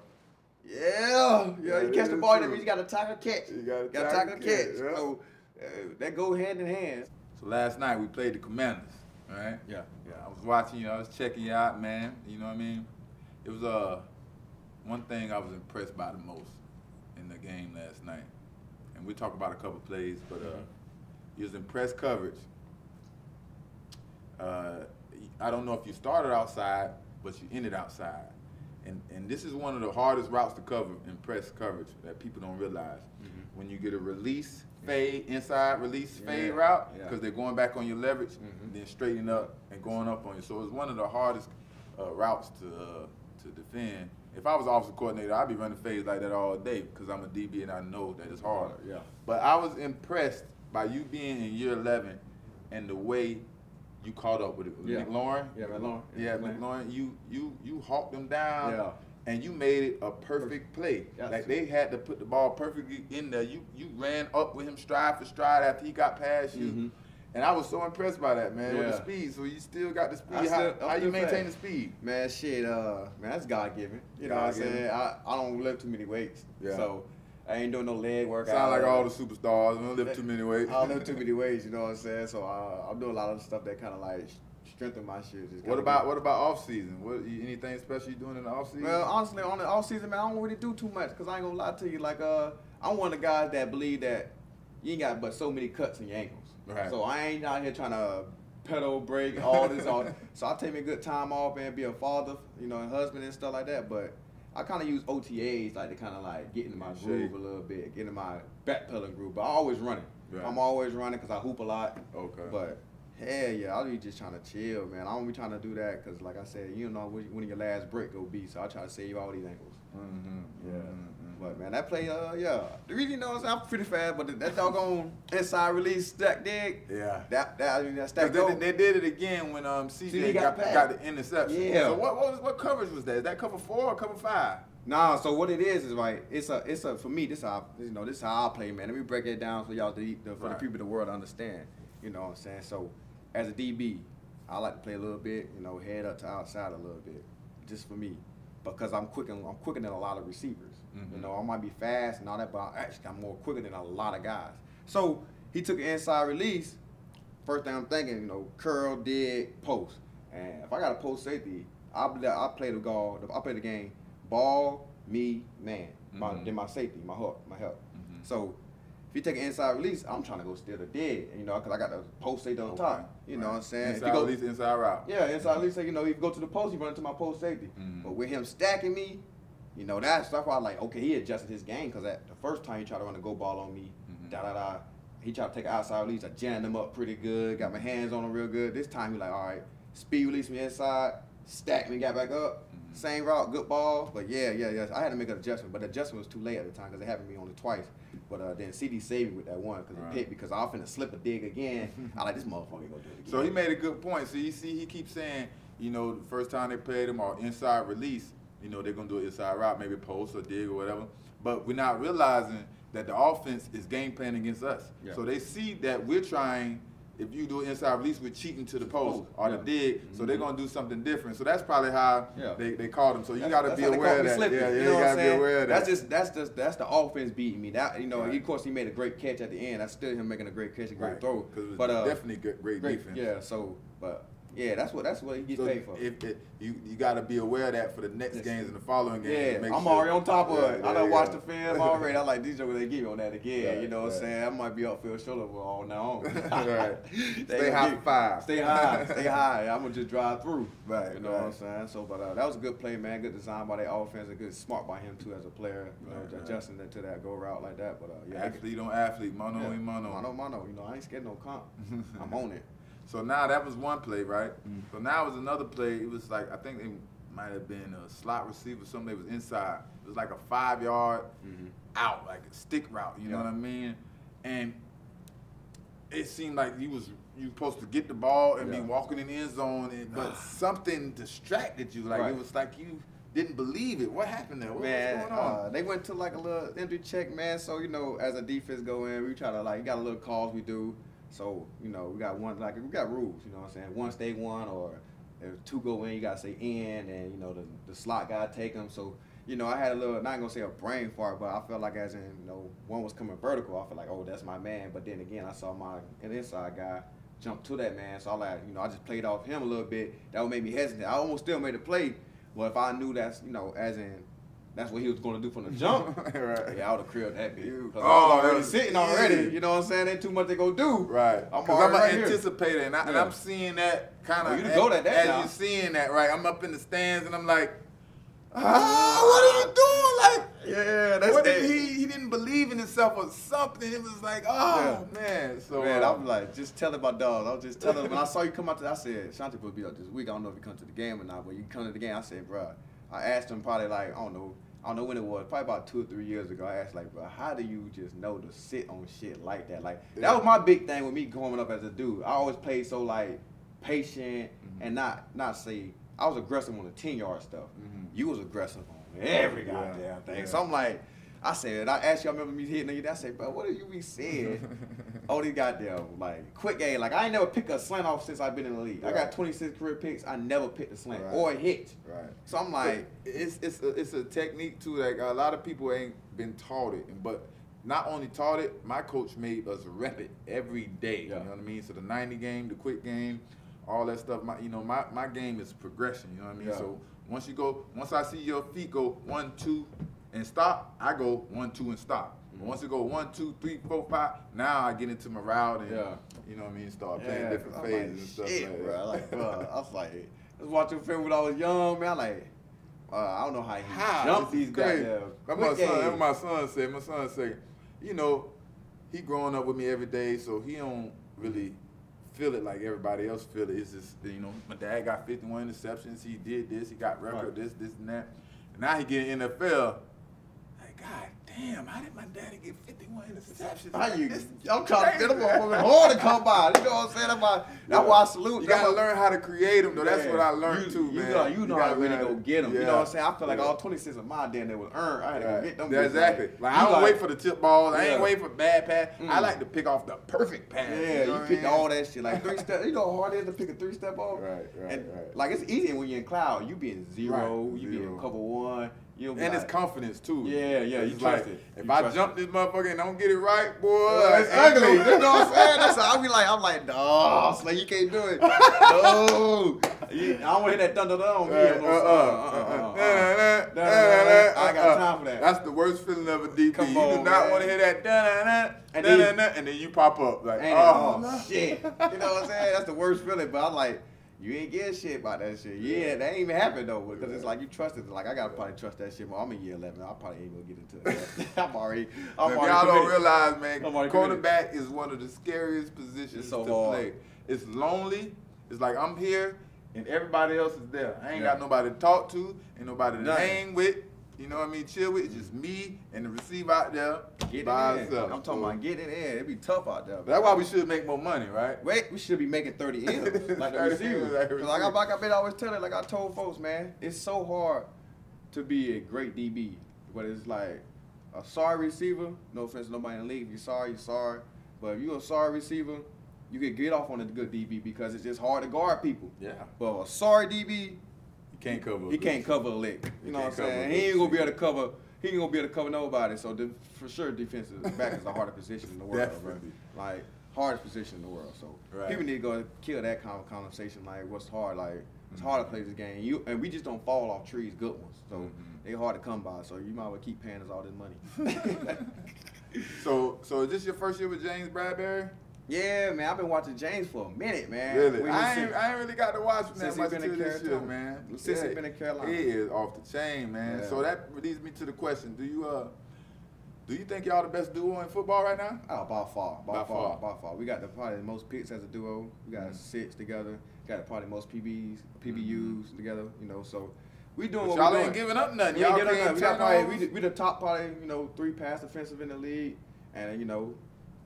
yeah, yeah, Yeah, you catch the ball, that true. means you got to tackle catch. You gotta tackle tackle catch. catch, yeah. So uh, that go hand in hand. So last night we played the Commanders. right? Yeah. Yeah. I was watching you. I was checking you out, man. You know what I mean? It was uh one thing I was impressed by the most in the game last night, and we talk about a couple plays, but uh, you was impressed coverage. Uh, I don't know if you started outside, but you ended outside. And, and this is one of the hardest routes to cover in press coverage that people don't realize. When you get a release fade, inside release fade Yeah, route, yeah. because they're going back on your leverage, Mhm. then straightening up and going up on you. So it's one of the hardest uh, routes to uh, to defend. If I was offensive coordinator, I'd be running fades like that all day because I'm a DB and I know that it's hard. Yeah. But I was impressed by you being in year 11 and the way you caught up with it. Yeah. McLaurin? Yeah, McLaurin. Yeah, McLaurin. McLaurin. You you you hawked them down. Yeah. And you made it a perfect play. Like they had to put the ball perfectly in there. You you ran up with him stride for stride after he got past you. Mhm. And I was so impressed by that, man, with the speed. So you still got the speed. I how still- how you maintain the speed? Man, shit, uh, man, that's God given. You know what I'm saying? I, I don't lift too many weights. Yeah. So I ain't doing no leg work. Sound like all the superstars. I don't lift too many weights. I don't lift too many weights, you know what I'm saying? So uh, I'm doing a lot of stuff that kind of like strengthen my shit. What about what about off season? What you- anything special you doing in the off season? Well, honestly, on the off season, man, I don't really do too much because I ain't gonna lie to you. Like, uh, I'm one of the guys that believe that you ain't got but so many cuts in your ankles. Right. So I ain't out here trying to pedal, brake, all this, all. (laughs) So I take me a good time off and be a father, you know, and husband and stuff like that. But I kind of use OTAs like to kind of like get into my groove a little bit, get into my backpedaling groove. But I always running. Right. I'm always running because I hoop a lot. Okay. But Hell yeah, I'll be just trying to chill, man. I don't be trying to do that because, like I said, you know when, your last break go be. So I try to save all these angles. Mm-hmm. Yeah. But man, that play, uh, yeah. The reason you know is I'm pretty fast, but that doggone inside release stack dig, Yeah. that that I mean that stack They, they did it again when um CJ, CJ got, got got, the interception. Yeah. So what what, was, what coverage was that? Is that cover four or cover five? Nah, so what it is is like it's a it's a for me this how you know this how I play man. Let me break it down for y'all to, the, for Right. the people of the world to understand. You know what I'm saying? So as a DB, I like to play a little bit, you know, head up to outside a little bit, just for me, because I'm quicker I'm quicker than a lot of receivers. You Mhm. know, I might be fast and all that, but I actually I'm more quicker than a lot of guys. So he took an inside release. First thing I'm thinking, you know, curl, dig, post. And if I got a post safety, I play, I play the guard, I play the game, ball, me, man. My, Mhm. Then my safety, my hook, my help. Mhm. So if you take an inside release, I'm trying to go steal the dead, you know, because I got the post safety on top. You know what I'm saying? If Inside you go, release, inside route. yeah, inside release, you know, if you go to the post, you run into my post safety. Mhm. But with him stacking me, you know, that's that's why I like, okay, he adjusted his game because at the first time he tried to run a go ball on me, Mhm. da da da. He tried to take an outside release. I jammed him up pretty good, got my hands on him real good. This time he like, all right, speed release me inside, stack me, got back up. Mhm. Same route, good ball. But yeah, yeah, yeah. I had to make an adjustment, but the adjustment was too late at the time because they happened to me only twice. But uh, then CJ saved me with that one because Right. it picked because I was finna slip a dig again. (laughs) I like this motherfucker gonna do it again. So he made a good point. So you see, he keeps saying, you know, the first time they played him or inside release, you know, they're gonna do an inside route, maybe post or dig or whatever. But we're not realizing that the offense is game plan against us. Yeah. So they see that we're trying. If you do an inside release, we're cheating to the post or yeah. the dig. So they're Mhm. gonna do something different. So that's probably how Yeah. they, they called him. So you That's- got to that's be aware of that. slipping, Yeah, yeah, you you, know what got I'm to be aware of that. That's just that's just that's the offense beating me. That you know, of course he made a great catch at the end. I still him making a great catch, a great right. throw. Because it was But uh, definitely good, great, great, defense. yeah. So, but yeah, that's what that's what he gets So paid for. if, if you you got to be aware of that for the next Yes. games and the following games. Yeah, I'm sure- already on top of Yeah, it. I yeah, done yeah. watched the film already. I like these jokers they give me on that again. Right, you know what right. I'm saying? I might be upfield shoulder with all now on. (laughs) (laughs) Right. Stay high for five. Stay high. (laughs) Stay high. I'm gonna just drive through. Right, You know what I'm saying? So, but uh, that was a good play, man. Good design by the offense. and good smart by him too as a player. You know, Right, right. adjusting to that go route like that. But uh, yeah, athlete on athlete, mono yeah. and mono. Mono, mono. You know, I ain't scared no comp. I'm on it. So now that was one play, right? Mm. So now it was another play. It was like I think it might have been a slot receiver, something that was inside. It was like a five yard Mhm. out, like a stick route. You know what I mean? And it seemed like he was you supposed to get the ball and Yeah. be walking in the end zone, and, but (sighs) something distracted you. Like Right. it was like you didn't believe it. What happened there? What, man, what's going on? uh, they went to like a little injury check, man. So you know, as a defense go in, we try to like you got a little calls we do. So you know, we got one like we got rules. You know what I'm saying? One stay one, or if two go in, you gotta say in, and you know the the slot guy take them. So you know, I had a little not gonna say a brain fart, but I felt like as in you know one was coming vertical. I felt like oh that's my man. But then again, I saw my an inside guy jump to that man. So I like you know I just played off him a little bit. That would make me hesitant. I almost still made a play. but if I knew that's you know as in that's what he was going to do from the jump. (laughs) right. Yeah, I would have crilled that bitch. Oh, I was already sitting already. easy. You know what I'm saying? Ain't too much they go do. Right. I'm already I'm right an here. and, I, and Yeah. I'm seeing that kind Oh, of you the goat that as now. you're seeing that, right? I'm up in the stands, and I'm like, ah, what are you doing? Like, Yeah, that's what it. he? He didn't believe in himself or something. It was like, oh man. So Man, uh, I'm like, just telling my dog. I was just telling him. When I saw you come out, to, I said, Shanti will be up this week. I don't know if you come to the game or not, but you come to the game. I said, bro, I asked him probably like, I don't know, I don't know when it was, probably about two or three years ago. I asked like, bro, how do you just know to sit on shit like that? Like that was my big thing with me growing up as a dude. I always played so like patient Mm-hmm. and not not say I was aggressive on the ten yard stuff. Mhm. You was aggressive on every Yeah, goddamn thing. yeah. So I'm like. I said, I asked y'all remember me hitting you. I said, bro, what do you be saying? (laughs) oh, these goddamn, like, quick game. Like, I ain't never picked a slant off since I've been in the league. I got 26 career picks. I never picked a slant Right. or a hit. right. So I'm like, it's it's a, it's a technique too. Like a lot of people ain't been taught it, but not only taught it, my coach made us rep it every day. Yeah. You know what I mean? So the 90 game, the quick game, all that stuff. My you know my, my game is progression. You know what I mean? Yeah. So once you go, once I see your feet go one two and stop, I go one two and stop. Mhm. once it go one two three four five, now I get into my route and Yeah. you know what I mean. Start playing yeah, different I'm phases like, and stuff shit, like bro. Like, (laughs) bro, I was like, I was watching film when I was young, man. I like, uh, I don't know how he How? jumped these goddamn That's my son. That's my son said. My son said, you know, he growing up with me every day, so he don't really feel it like everybody else feel it. It's just you know, my dad got 51 interceptions. He did this. He got record Right. this, this, and that. And now he get NFL. Like God damn, how did my daddy get 51 interceptions? How you? This- I'm trying to get them motherfuckers hard to come by. You know what I'm saying? That's why, that's why I salute. You gotta learn how to create them, though. That's Yeah. what I learned you, too, you man. Know, you know how gotta really go get them. You know what I'm saying? I feel like Yeah. all 26 of my damn that was earned. I had to go get them. Yeah, exactly. Like, you I don't like- wait for the tip balls. I ain't Yeah. waiting for bad pass. I Mm. like to pick off the perfect pass. Yeah, know you what I picked all that shit like three (laughs) step. You know how hard it is to pick a three step off. Right, right, and, right. Like it's easy when you're in cloud. You be in zero. You be in cover one. You And it's confidence too. Yeah, yeah, you trust like, it. If You I jump this motherfucker and don't get it right, boy, it's ugly. You know what I'm saying? That's how I be like, I'm like, no, like you can't do it. (laughs) No. You- I don't want to hear that thunder on me. Uh, uh, uh, Uh-uh, uh, uh-uh. uh, uh, I got time for that. That's the worst feeling of a DP. Come you do not want to hear that da-na-na, And then- and then you pop up like, oh, Oh, shit. (laughs) You know what I'm saying? That's the worst feeling. But I'm like, you ain't getting shit about that shit. Yeah, that ain't even happened though. Because it's like you trust it. Like I gotta probably trust that shit more. I'm in year 11. I probably ain't gonna get into that. (laughs) (laughs) I'm already. I'm If already y'all don't realize, man, quarterback is one of the scariest positions so to hard. play. It's lonely. It's like I'm here and everybody else is there. I ain't Yeah. got nobody to talk to, ain't nobody to Nothing. hang with. You know what I mean? Chill with. It's just me and the receiver out there Get by it in. I'm talking about getting in. It'd be tough out there. That's why we should make more money, right? Wait, we should be making 30 (laughs) M's like the 30 M's like receiver. the like I, like I've been always telling, like I told folks, man, it's so hard to be a great DB, but it's like a sorry receiver. No offense to nobody in the league. If you're sorry, you're sorry. But if you're a sorry receiver, you can get off on a good DB because it's just hard to guard people. Yeah. But a sorry DB, can't cover. he can't cover a lick. You know what I'm can't cover a saying? He ain't gonna be able to cover. He ain't gonna be able to cover nobody. So the, for sure, defensive back is the hardest position in the world, bro. Like hardest position in the world. So Right. people need to go kill that kind of conversation. Like what's hard? Like it's hard to play this game. You and we just don't fall off trees, good ones. So Mhm. they hard to come by. So you might as well keep paying us all this money. (laughs) So, so is this your first year with James Bradberry? Yeah, man. I've been watching James for a minute, man. Really? I ain't, I ain't really got to watch him that much been in until this year, Carolina. man. Since he been in Carolina. He is off the chain, man. Yeah. So that leads me to the question: Do you uh, do you think y'all the best duo in football right now? Oh, by far, by, By far, far. by far. We got the probably the most picks as a duo. We got Mhm. six together. Got the probably most PBs, PBUs together. You know, so we doing But what y'all we ain't doing. giving up nothing. We Y'all getting can't nothing. We got probably we, the- we the top probably you know three pass defensive in the league, and you know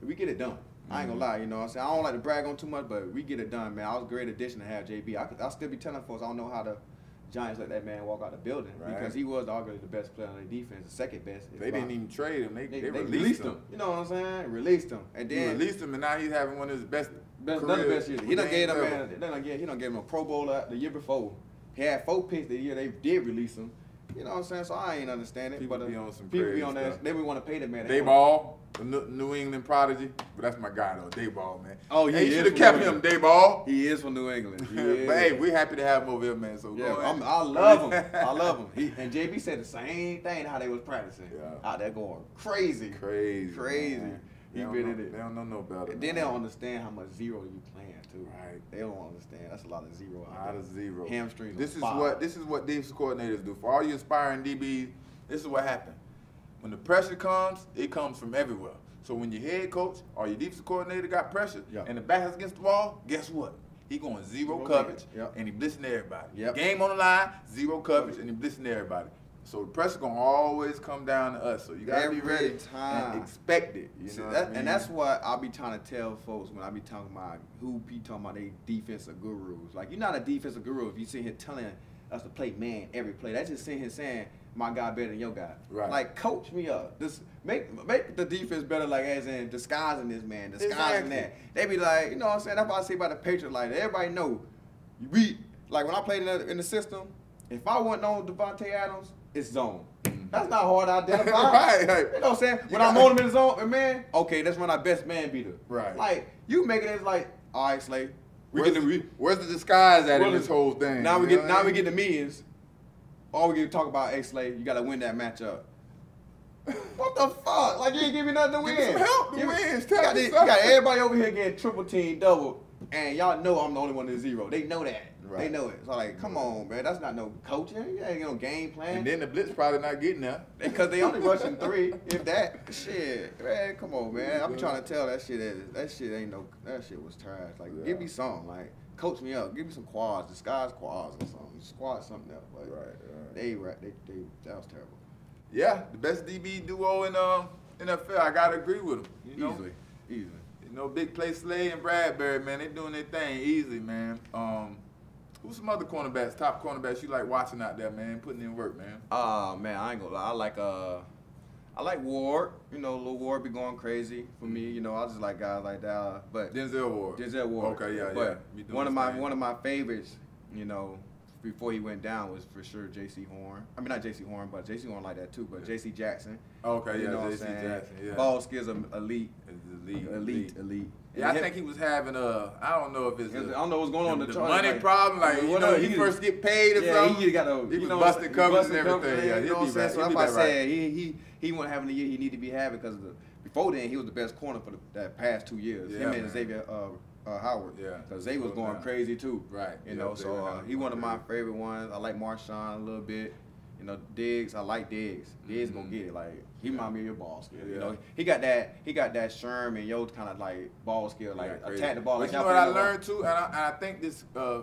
we get it done. I ain't gonna Mhm. lie, you know what I'm saying? I don't like to brag on too much, but we get it done, man. I was a great addition to have JB. I could, I still be telling folks I don't know how the Giants let that man walk out the building Right. because he was arguably the best player on their defense, the second best. They didn't even trade him. They, They, they, they released, him. You know what I'm saying? Released him, and He then released him, and now he's having one of his best. Best, another best year. He done gave him man. They done get, he done gave him a Pro Bowler the year before. He had four picks the year they did release him. You know what I'm saying? So I ain't understand it. People but uh, be on some people be on that. stuff. They would want to pay the man. Day want- ball, the New England prodigy, but that's my guy though. Day ball, man. Oh, he hey, is should have kept him. England. Day ball. He is from New England. (laughs) He but hey, we're happy to have him over here, man. So Yeah, go I'm, ahead. I love him. (laughs) I love him. He, and JB said the same thing how they was practicing. Yeah. Out there going crazy. crazy, Crazy. man. He been know, in it. they don't know no better. And then they don't understand how much zero you playing too. Right. They don't understand. That's a lot of zero. A out lot of zero. Hamstrings. This is five. what this is what defensive coordinators do. For all you aspiring DBs, this is what happens. When the pressure comes, it comes from everywhere. So when your head coach or your defensive coordinator got pressure Yeah. and the back is against the wall, guess what? He going zero Zero coverage Yep. and he blitzing everybody. Yep. Game on the line, zero coverage and he blitzing everybody. So the pressure gonna always come down to us. So you gotta Every be ready time. and expect it. You See, know what that- I mean? And that's what I be trying to tell folks when I be talking about who be talking about they defensive gurus. Like you're not a defensive guru if you sit here telling us to play man every play. That's just sitting here saying my guy better than your guy. Right. Like coach me up. Just make make the defense better. Like as in disguising this man, disguising Exactly. that. They be like, you know what I'm saying? That's what I say about the Patriots. Like everybody know we like when I played in the, in the system. If I wasn't on Davante Adams, it's zone. Mm-hmm. That's not hard to identify. (laughs) Right, right. You know what I'm saying? When I'm on him in the zone, and man, okay, that's when I best man beater. Right. Like you making it like, all right, Slay. We where's, get the, where's the disguise at in this whole thing? now we get now I we get the millions. All we get to talk about, hey Slay, you gotta win that matchup. (laughs) what the fuck? Like you ain't give me nothing to Give win. me some help to Give win. You Tell got, the- you got everybody over here getting triple team, double, and y'all know I'm the only one that's zero. They know that. Right. They know it. So like, come on, man, that's not no coaching. Yeah, ain't no game plan. And then the blitz probably not getting there. Because they only rushing (laughs) three, if that. Shit, man, come on, man. I'm trying to tell that shit is that shit ain't no that shit was trash. Like, Yeah. give me something. Like, coach me up. Give me some quads, disguise quads or something. Squad something else. But Right, right. they ra- they they that was terrible. Yeah, the best DB duo in um NFL. I gotta agree with them. You know, Easily, easily. you know, big play Slay and Bradberry, man, they doing their thing easy, man. Um, who's some other cornerbacks, top cornerbacks you like watching out there, man, putting in work, man. Ah man, I ain't gonna lie. I like uh, I like Ward. You know, Lil Ward be going crazy for me. You know, I just like guys like that. Uh, but Denzel Ward. Denzel Ward. Okay, yeah, but yeah. One of my thing. one of my favorites, you know, before he went down was for sure Jaycee Horn. I mean not Jaycee Horn, but Jaycee Horn like that too. But J.C. Jackson. Okay, you yeah, know J.C. Jackson, yeah. Ball skills are elite, Is elite, elite, elite. Yeah, I think he was having a. I don't know if it's. I a- don't know what's going on the, in the money like- problem. Like you know, no, he, he- first get paid or Yeah, something. he got to. He was know, busting covers and busting covers, everything. Yeah, you he'll know what be I'm saying? back. So He'll that's be why I back right. said he he he wasn't having the year he needed to be having because the before then he was the best corner for the that past two years. Yeah, Him and. Xavier uh, uh, Howard. Yeah. because they was going down. crazy too. Right. You Yeah, know, so uh, he one of my favorite ones. I like Marshon a little bit. You know, Diggs. I like Diggs. Diggs gonna Mhm. get it. Like he remind me of your ball skill. You know, he got that. He got that Sherm and Yo kind of like ball skill. Like got crazy. attack the ball. But like you know what I play the ball. learned too, and I, and I think this uh,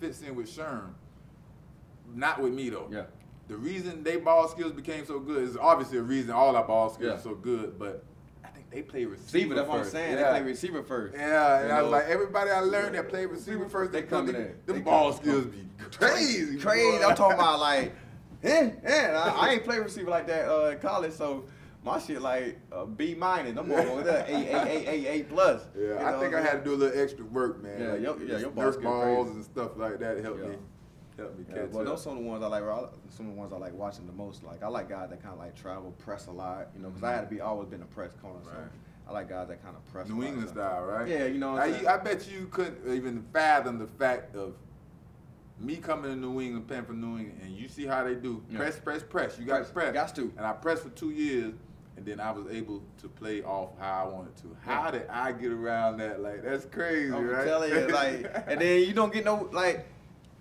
fits in with Sherm. Not with me though. Yeah. The reason they ball skills became so good is obviously a reason all our ball skills Yeah. are so good, but I think they play receiver. Receiver, that's what I'm first. saying. Yeah. They play receiver first. Yeah, and You I was like, everybody I learned that played receiver first, they They come coming in. in. Them They ball come- skills be crazy. Crazy. boy. I'm talking about like, (laughs) eh, eh. I, I ain't play receiver like that uh, in college, so my shit like uh, B minus. I'm going with that A A A A A plus. Yeah, You I think I had to do a little extra work, man. Yeah, like, your- yeah, your balls crazy. and stuff like that helped Yeah. me, helped me Yeah, catch well, up. those some of the ones I like. Some of the ones I like watching the most. Like I like guys that kind of like travel, press a lot. You know, because I had to be always been a press corner. So Right. I like guys that kind of press. a New England style, right? Yeah, you know what I? I bet you couldn't even fathom the fact of me coming to New England, playing for New England, and you see how they do Yeah. press, press, press. You got to Press. Gots to. And I pressed for two years, and then I was able to play off how I wanted to. How Yeah. did I get around that? Like that's crazy, I'm right? telling you, like, (laughs) and then you don't get no like,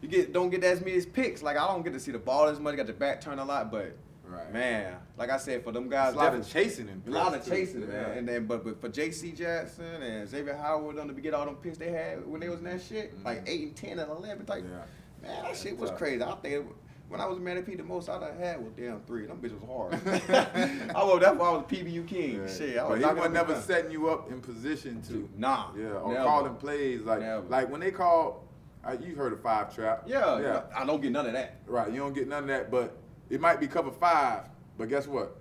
you get don't get as many picks. Like I don't get to see the ball as much. Got the back turn a lot, but Right. man, like I said, for them guys, a lot of chasing and a lot of too. chasing, Yeah. man. And then, but, but for J.C. Jackson and Xavier Howard on to get all them picks they had when they was in that shit, Mhm. like eight and ten and eleven, like Yeah. Man, that shit was crazy. I think when I was Man P, the most I done had was damn three. Them bitches was hard. (laughs) I was that's why I was PBU king. Yeah. Shit, I but was he was never setting you up in position to. Nah, Yeah, or never. calling plays like Never. like when they call. Uh, you heard of five trap? Yeah, yeah. I don't get none of that. Right, you don't get none of that, but it might be cover five. But guess what?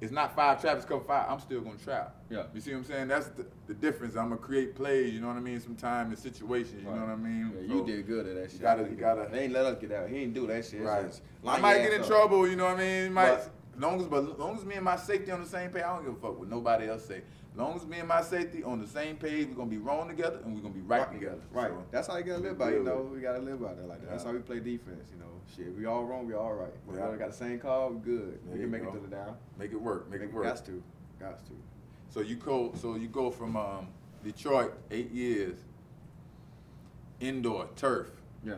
It's not five traps, it's cover five. I'm still gonna trap. Yeah. You see what I'm saying? That's the, the difference. I'm gonna create plays, you know what I mean? Sometimes in situations, you know what I mean? Yeah, So- you did good at that shit. gotta- you gotta- They ain't let us get out. He ain't do that shit. Right. just I might get in up. trouble, you know what I mean? Might, But- long as but long as me and my safety on the same page, I don't give a fuck what nobody else say. Long as me and my safety on the same page, we're gonna be wrong together and we're gonna be right, together. Right. So, That's how you gotta live by, you know. We gotta live by that like that. That's how we play defense, you know. Shit, we all wrong, we all right. We Yeah. all got the same call, we good. There we can make go. it to the down. make it work. Make it work. Got to. Got to. So you go. So you go from um, Detroit, eight years, indoor turf. Yeah.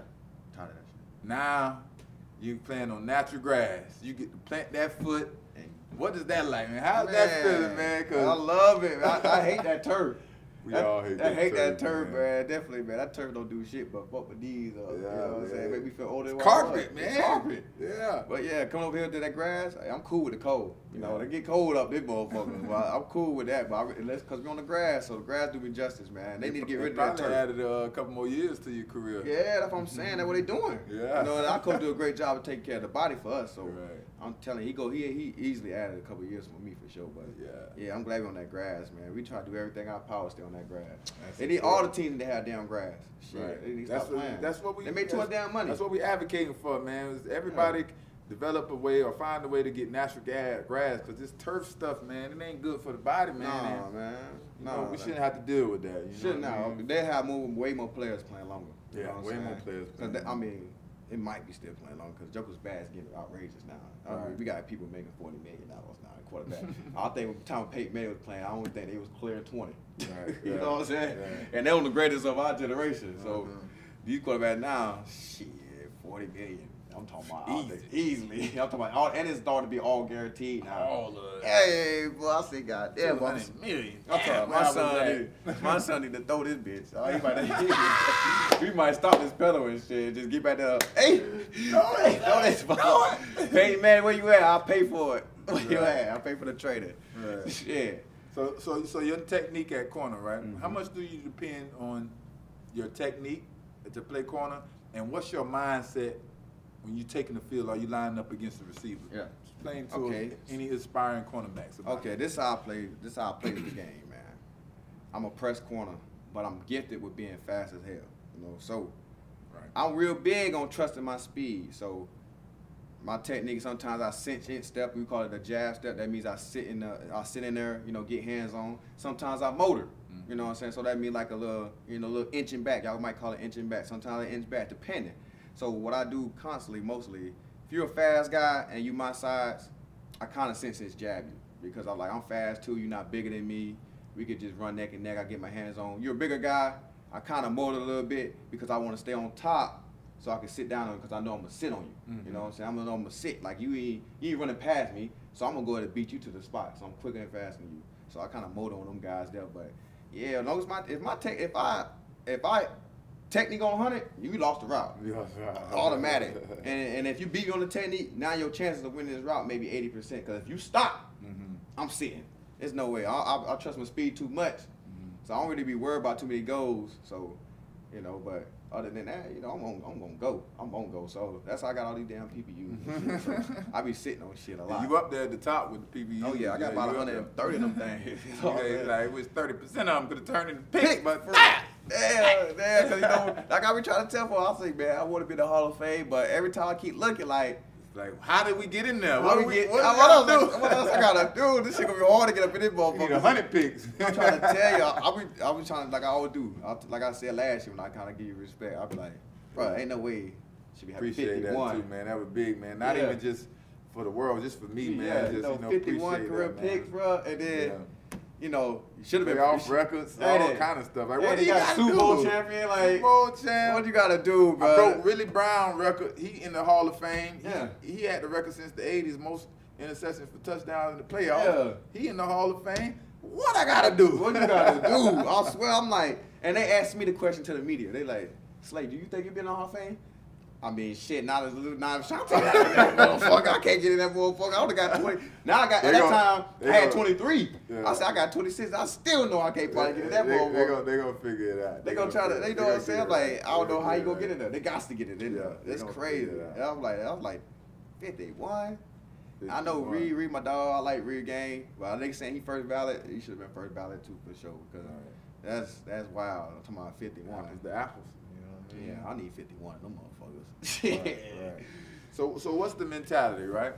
Tired of that shit. Now you playing on natural grass. You get to plant that foot. What is that like, man? How's that feeling, man? Cause I love it. I, I hate that turf. We That- all hate I hate that turf, turf, man. man. Definitely, man. That turf don't do shit but fuck with these. You Yeah, know what I'm saying? Make me feel older. carpet, man. It's carpet. Yeah. But yeah, come over here to that grass. I'm cool with the cold. You know, Yeah. they get cold up, this motherfuckers. but I'm cool with that. But I, unless because we're on the grass, so the grass do me justice, man. They need to get rid of that turf. added uh, a couple more years to your career. Yeah, that's what I'm saying. That's what they doing. Yeah. (laughs) You know, and our coach do a great job of taking care of the body for us. So Right. I'm telling you, he go he he easily added a couple years for me for sure. But Yeah. yeah, I'm glad we're on that grass, man. We try to do everything our power to stay on that grass. That's They need all the teams to have damn grass. Shit, Right. they need to That's what, playing. that's what we. They make too much damn money. That's what we advocating for, man. is everybody develop a way or find a way to get natural ga- grass because this turf stuff, man, it ain't good for the body, man. Nah, and, man. you know, we shouldn't have to deal with that. You Should know what I mean? They have more, way more players playing longer. You Yeah, know what I'm way more saying? players 'Cause playing they- I mean, it might be still playing longer because Joker's bad is getting outrageous now. I mean, we got people making forty million dollars quarterback. (laughs) I think when Tom Peyton Manning was playing, I don't think they was clear twenty. Right, (laughs) you yeah, know what I'm saying? yeah. And they're on the greatest of our generation. So, Mhm. These quarterbacks now, shit, forty million. I'm talking about Easy. easily. (laughs) I'm talking about all, and it's starting to be all guaranteed now. All of. Hey, boy, I say, God damn, boy, I'm, 200 million. I'm talking my son. Need, my son need to throw this bitch. Oh, he might, we might stop this pedal and shit. Just get back there. Hey, throw it, throw this ball. Hey man, where you at? I'll pay for it. Where you at? I'll pay for the trader. Right. (laughs) Shit. So, so, so your technique at corner, right? Mhm. How much do you depend on your technique to play corner, and what's your mindset when you're taking the field? Are you lining up against the receiver? Yeah. Explain to Okay. any aspiring cornerbacks. About Okay, it. this how I play. This how I play the game, man. I'm a press corner, but I'm gifted with being fast as hell. You know, so Right. I'm real big on trusting my speed. So my technique sometimes I cinch in step. We call it a jab step. That means I sit in the I sit in there, you know, get hands on. Sometimes I motor. Mm. You know what I'm saying? So that means like a little, you know, little inching back. Y'all might call it inching back. Sometimes I inch back, depending. So what I do constantly, mostly, if you're a fast guy and you my size, I kind of sense it's jab you because I'm like I'm fast too. You're not bigger than me. We could just run neck and neck. I get my hands on. You're a bigger guy. I kind of motor a little bit because I want to stay on top so I can sit down on because I know I'm gonna sit on you. You know what I'm saying? I'm gonna, I'm gonna sit like you ain't you ain't running past me, so I'm gonna go ahead and beat you to the spot. So I'm quicker and faster than you. So I kind of motor on them guys there. But yeah, as long as my if my tech if I if I technique on hundred, you lost the route. (laughs) Automatic. (laughs) and, and if you beat me on the technique, now your chances of winning this route maybe 80%. Because if you stop, Mhm. I'm sitting. There's no way. I, I, I trust my speed too much. Mm-hmm. So I don't really be worried about too many goals. So, you know, but other than that, you know, I'm gonna, I'm gonna go. I'm gonna go. So that's how I got all these damn PBUs. shit. So (laughs) I be sitting on shit a lot. You up there at the top with the PBU? oh yeah, I got about up there. 130 of them things. (laughs) You know I'm like it was thirty percent of them could have turned into picks, Pick, but for yeah, yeah, cause you know, like I be trying to tell for, I say, man, I want to be in the Hall of Fame, but every time I keep looking, like, like, how did we get in there? what, What, we get, what, what else, what else I gotta do? This shit gonna be hard to get up in this We need a motherfucker. hundred picks. I'm trying (laughs) to tell y'all. I be, I be trying to, like I always do. I, like I said last year when I kind of give you respect, I be like, bro, ain't no way should be having Appreciate that too, man. That was big, man. Not Yeah. even just for the world, just for me, man. yeah, just you know, 51 career that, picks, bro, and then, Yeah. You know, you should have been Playoff records, all kind of stuff. Like, hey, what do you got got Super? Bowl champion, like, Super Bowl champ. What you gotta do, bro? I broke Willie Brown record. He in the Hall of Fame. He, Yeah. he had the record since the '80s, most interceptions for touchdowns in the playoffs. Yeah. He in the Hall of Fame. What I gotta do? What you gotta do? (laughs) I swear, I'm like, and they asked me the question to the media. They like, Slade, do you think you've been in the Hall of Fame? I mean, shit, not as not as Shante that motherfucker. I can't get in that motherfucker. I only got 20. Now I got, They at that gonna- time, I had gonna- 23. Yeah. I said, I got 26. I still know I can't probably get in that they, they, motherfucker. they gonna, they gonna figure it out. they're gonna try to, figure- they know what I'm saying? I'm like. I don't They know how you figure gonna get in there. They got to get it in Yeah, there. they It's crazy. it I was like, I was like, 51. I know 51. Reed, Reed, my dog. I like Reed game, but they saying he first ballot. He should have been first ballot too for sure because Right. that's that's wild. I'm talking about 51. Apples the apples. Yeah, mm-hmm. I need 51 of them motherfuckers. (laughs) Right, right. So, so what's the mentality, right?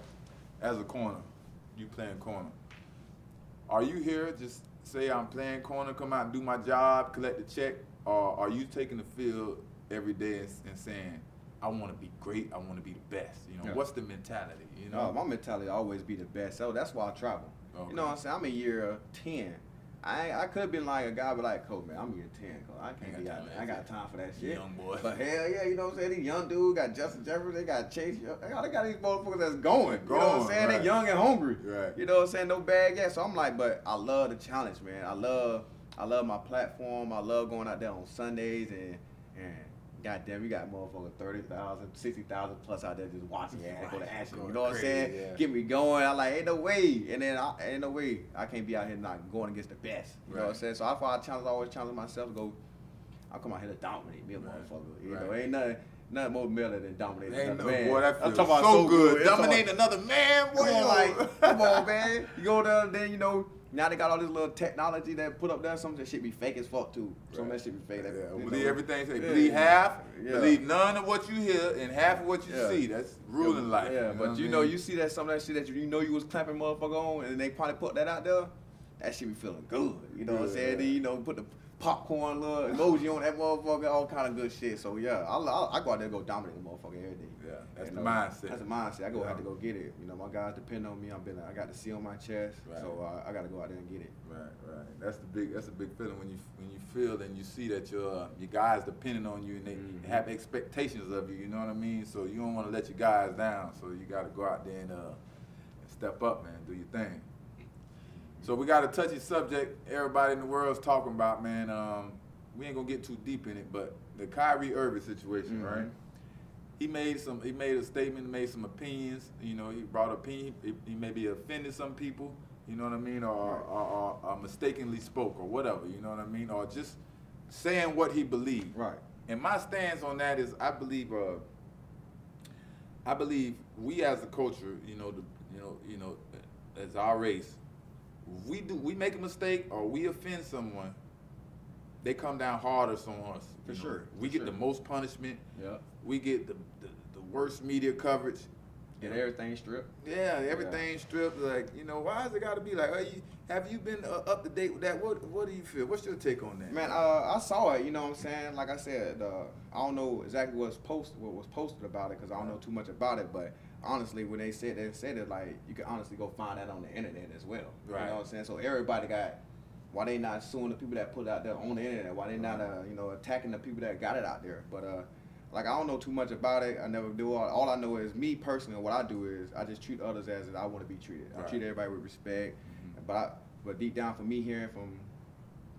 As a corner, you playing corner. Are you here just say I'm playing corner, come out and do my job, collect the check, or are you taking the field every day and, and saying, I want to be great, I want to be the best? You know, Yeah. what's the mentality? You No, know, my mentality always be the best. So that's why I travel. Okay. You know what I'm saying? I'm in year 10. I I could have been like a guy, but like, coach, man, I'm 10. Coach. I can't Ain't be out there. I got time for that shit. young boy. But hell yeah, you know what I'm saying? These young dudes got Justin Jefferson, they got Chase. They got, they got these motherfuckers that's going. You know what I'm saying? right. They young and hungry. Right. You know what I'm saying? No bad gas. So I'm like, but I love the challenge, man. I love I love my platform. I love going out there on Sundays and and goddamn, you got motherfucker 30,000, 60,000 plus out there just watching ass go to Right. action. You know what I'm saying? yeah. Get me going. I like, ain't no way. And then I ain't no way I can't be out here not going against the best. You know what I'm saying? So why I challenge I always challenge myself to go, I come out here to dominate me a Right. motherfucker. You Right. know, ain't nothing nothing more miller than dominating Ain't another no, man. boy, that I'm feels talking about so good. I'm Dominating another man, boy. Come on, like, come on, (laughs) man. You go down there, then you know. Now they got all this little technology that put up there. Some of that shit be fake as fuck too. Some of that shit be fake. Yeah, you believe know. everything. Say, Yeah. believe half. Yeah. Believe none of what you hear and half of what you see. That's ruling life. Yeah, what but you mean? know, you see that some of that shit that you, you know you was clapping motherfucker on, and they probably put that out there. That shit be feeling good. You know what I'm saying? Then you know put the popcorn little emoji on that motherfucker, all kind of good shit. So yeah, I, I, I go out there and go dominate the motherfucker every day. Yeah, that's You the mindset. That's the mindset. I go Yeah. have to go get it. You know, my guys depend on me. I've been, I got the C on my chest, Right. so uh, I got to go out there and get it. Right, right. That's the big. That's a big feeling when you when you feel and you see that your uh, your guys depending on you and they Mhm. have expectations of you. You know what I mean? So you don't want to let your guys down. So you got to go out there and, uh, and step up, man. Do your thing. So we got a touchy subject. Everybody in the world's talking about, man. Um, we ain't gonna get too deep in it, but the Kyrie Irving situation, Mhm. right? He made some. He made a statement. Made some opinions. You know, he brought opinion. He, he maybe offended some people. You know what I mean, or, or, or, or mistakenly spoke, or whatever. You know what I mean, or just saying what he believed. Right. And my stance on that is, I believe, uh, I believe we as a culture, you know, the, you know, you know, as our race, we do we make a mistake or we offend someone, they come down harder on us. For know. sure, We for get sure. the most punishment. Yeah. We get the, the, the worst media coverage. Get everything stripped. Yeah, everything stripped. Like, you know, why has it got to be like? Are you, have you been uh, up to date with that? What What do you feel? What's your take on that? Man, uh, I saw it. You know what I'm saying? Like I said, uh, I don't know exactly what's post what was posted about it because I don't know too much about it. But honestly, when they said they said it, like you can honestly go find that on the internet as well. Right. You know what I'm saying? So everybody got. Why they not suing the people that put it out there on the internet? Why they not, uh, you know, attacking the people that got it out there? But uh, like I don't know too much about it. I never do. All, all I know is me personally. What I do is I just treat others as I want to be treated. I treat everybody with respect. But I, but deep down for me, hearing from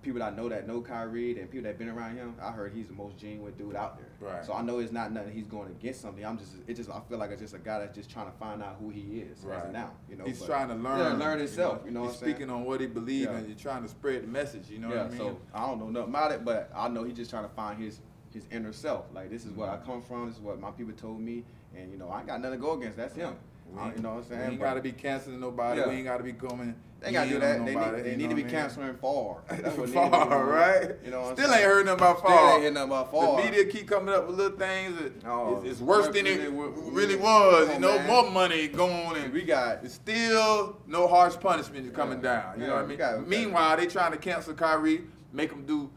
people that I know that know Kyrie and people that been around him, I heard he's the most genuine dude out there. Right. So I know it's not nothing he's going against something. I'm just it just I feel like it's just a guy that's just trying to find out who he is Right. now. You know, He's but- trying to learn. Yeah, learn himself. You know, he's what I'm saying? speaking on what he believes Yeah. and you're trying to spread the message. You know yeah, what I mean? so I don't know nothing about it, but I know he's just trying to find his his inner self. Like this is where Mm-hmm. I come from. This is what my people told me, and you know I ain't got nothing to go against. That's him. I- you know what I'm saying? We ain't got to be canceling nobody. Yeah. We ain't got to be coming. They gotta do that. They need, they you need to be mean? canceling Favre. (laughs) That's what Favre, need right? You know what I'm Still saying? ain't heard nothing about Favre. Still ain't heard nothing about Favre. The media keep coming up with little things that it's, it's worse than it really, we- really we- was. You know, man. more money going and We got it's still no harsh punishment is coming Yeah. down. You Yeah, know what I mean? got- Meanwhile, they trying to cancel Kyrie, make him do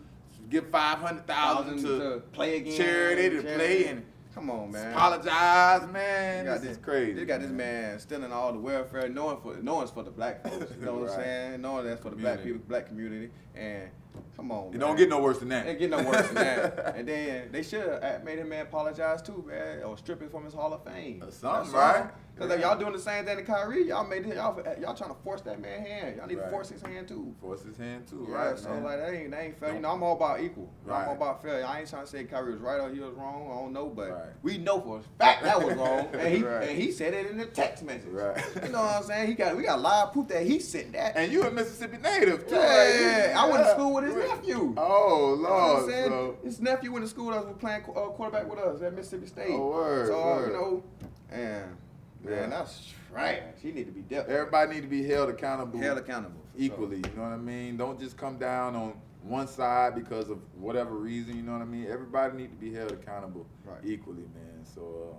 give five hundred thousand thousand to, to play again. charity to play and come on, man. apologize, man. You got this is this crazy. They got this man stealing all the welfare, knowing for knowing it's for the black folks. You know what I'm (laughs) saying? Knowing that's for the black people, black community. And come on, It man. don't get no worse than that. It get no worse than that. (laughs) And then they should have made him man apologize too, man, or strip him from his Hall of Fame. Or something, right? Cause like, y'all doing the same thing to Kyrie. Y'all made it. Y'all, y'all trying to force that man hand. Y'all need Right. to force his hand too. Force his hand too, Yeah, right? so man? like that ain't that ain't fair. You know, I'm all about equal. Right. I'm all about fair. I ain't trying to say Kyrie was right or he was wrong. I don't know, but Right. we know for a fact that was wrong. (laughs) And he Right. and he said it in the text message. Right. You know what I'm saying? He got we got live proof that he sent that. And you a Mississippi native too. yeah, right? I went to school with his nephew. Oh You know what I'm Lord, saying? so His nephew went to school that was playing uh, quarterback with us at Mississippi State. Oh, word, So uh, word. you know, and Yeah. man, that's trash. He need to be dealt everybody need to be held accountable. held accountable for sure. equally. You know what I mean? Don't just come down on one side because of whatever reason. You know what I mean? Everybody need to be held accountable Right. equally, man. So, uh,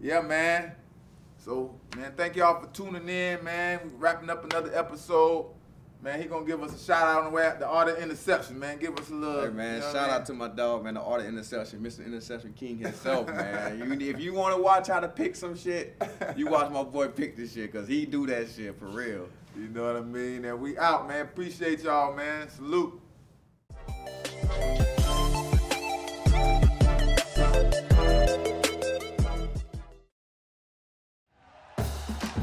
yeah, man. So, man, thank y'all for tuning in, man. We're wrapping up another episode. Man, he gonna give us a shout out on the way the art of interception, man. Give us a little. Hey man, you know shout out to my dog, man, the art of interception, Mr. Interception King himself, man. You, if you want to watch how to pick some shit, you watch my boy pick this shit, cause he do that shit for real. You know what I mean? And we out, man. Appreciate y'all, man. Salute.